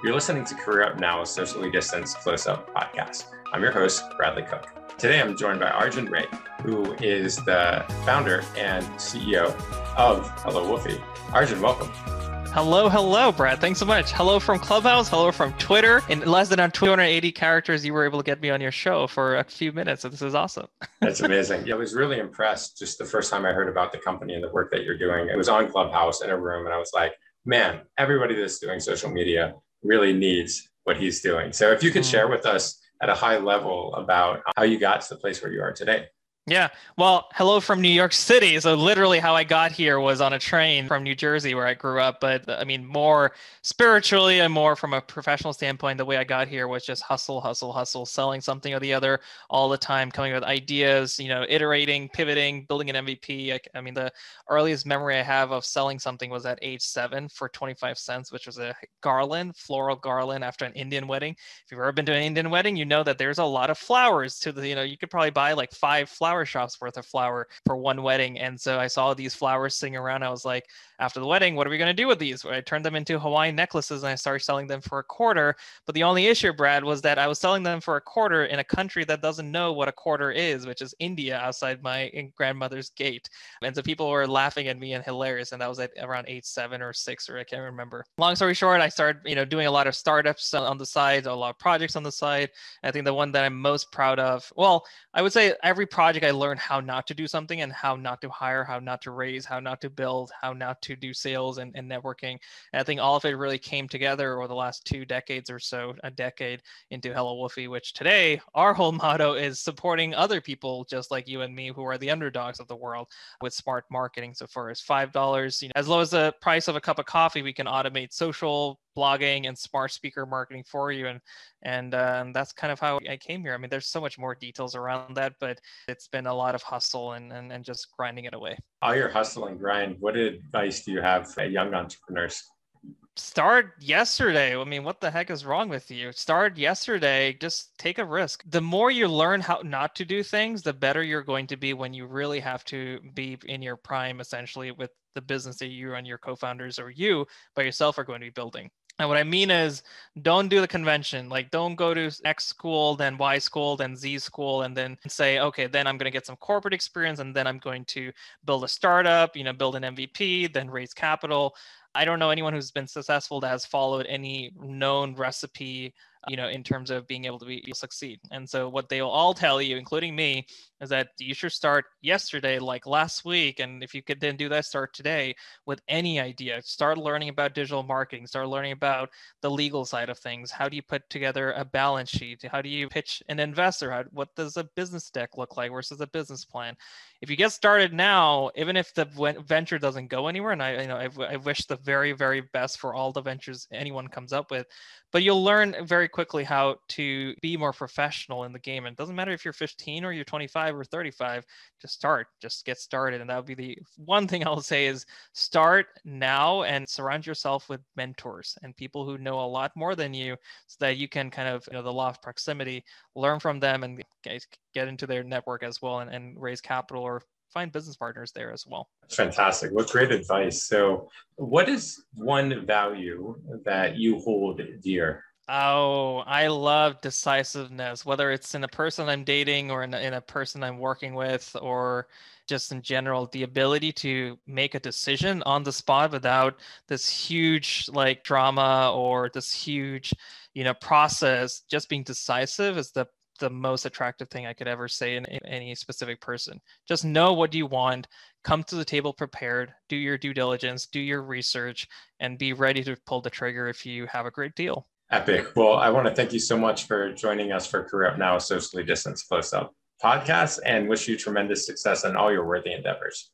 You're listening to Career Up Now, a socially distanced close up podcast. I'm your host, Bradley Cook. Today I'm joined by Arjun Ray, who is the founder and CEO of Hello Woofy. Arjun, welcome. Hello, hello, Brad. Thanks so much. Hello from Clubhouse. Hello from Twitter. In less than 280 characters, you were able to get me on your show for a few minutes. So this is awesome. That's amazing. Yeah, I was really impressed just the first time I heard about the company and the work that you're doing. It was on Clubhouse in a room, and I was like, man, everybody that's doing social media really needs what he's doing. So if you could mm. share with us at a high level about how you got to the place where you are today. Yeah. Well, hello from New York City. So literally how I got here was on a train from New Jersey where I grew up, but I mean more spiritually and more from a professional standpoint, the way I got here was just hustle, hustle, hustle, selling something or the other all the time, coming with ideas, you know, iterating, pivoting, building an MVP. I, I mean, the earliest memory I have of selling something was at age 7 for 25 cents, which was a garland, floral garland after an Indian wedding. If you've ever been to an Indian wedding, you know that there's a lot of flowers to the, you know, you could probably buy like 5 flowers flower shops worth of flower for one wedding. And so I saw these flowers sitting around. I was like, after the wedding, what are we going to do with these? I turned them into Hawaiian necklaces and I started selling them for a quarter. But the only issue, Brad, was that I was selling them for a quarter in a country that doesn't know what a quarter is, which is India outside my grandmother's gate. And so people were laughing at me and hilarious. And that was at around eight, seven or six, or I can't remember. Long story short, I started, you know, doing a lot of startups on the side, a lot of projects on the side. I think the one that I'm most proud of, well, I would say every project I learned how not to do something and how not to hire, how not to raise, how not to build, how not to do sales and, and networking. And I think all of it really came together over the last two decades or so, a decade into Hello Woofy, which today our whole motto is supporting other people just like you and me who are the underdogs of the world with smart marketing. So far as five dollars, you know, as low as the price of a cup of coffee, we can automate social blogging and smart speaker marketing for you and and uh, that's kind of how i came here i mean there's so much more details around that but it's been a lot of hustle and and, and just grinding it away all your hustle and grind what advice do you have for young entrepreneurs start yesterday. I mean, what the heck is wrong with you? Start yesterday. Just take a risk. The more you learn how not to do things, the better you're going to be when you really have to be in your prime, essentially, with the business that you and your co founders or you by yourself are going to be building. And what I mean is, don't do the convention. Like, don't go to X school, then Y school, then Z school, and then say, okay, then I'm going to get some corporate experience, and then I'm going to build a startup, you know, build an MVP, then raise capital. I don't know anyone who's been successful that has followed any known recipe you know, in terms of being able to be succeed. And so what they'll all tell you, including me, is that you should start yesterday, like last week. And if you could then do that, start today with any idea. Start learning about digital marketing, start learning about the legal side of things. How do you put together a balance sheet? How do you pitch an investor? How, what does a business deck look like versus a business plan? If you get started now, even if the venture doesn't go anywhere, and I, you know, I, I wish the very, very best for all the ventures anyone comes up with, but you'll learn very quickly how to be more professional in the game. And it doesn't matter if you're 15 or you're 25 or 35, just start, just get started. And that would be the one thing I'll say is start now and surround yourself with mentors and people who know a lot more than you so that you can kind of, you know, the law of proximity, learn from them and get into their network as well and, and raise capital or find business partners there as well. Fantastic. What great advice. So, what is one value that you hold dear Oh, I love decisiveness, whether it's in a person I'm dating or in a, in a person I'm working with, or just in general, the ability to make a decision on the spot without this huge like drama or this huge, you know, process. Just being decisive is the the most attractive thing I could ever say in, in any specific person. Just know what you want, come to the table prepared, do your due diligence, do your research, and be ready to pull the trigger if you have a great deal. Epic. Well, I want to thank you so much for joining us for Career Up Now, socially distanced close up podcast, and wish you tremendous success in all your worthy endeavors.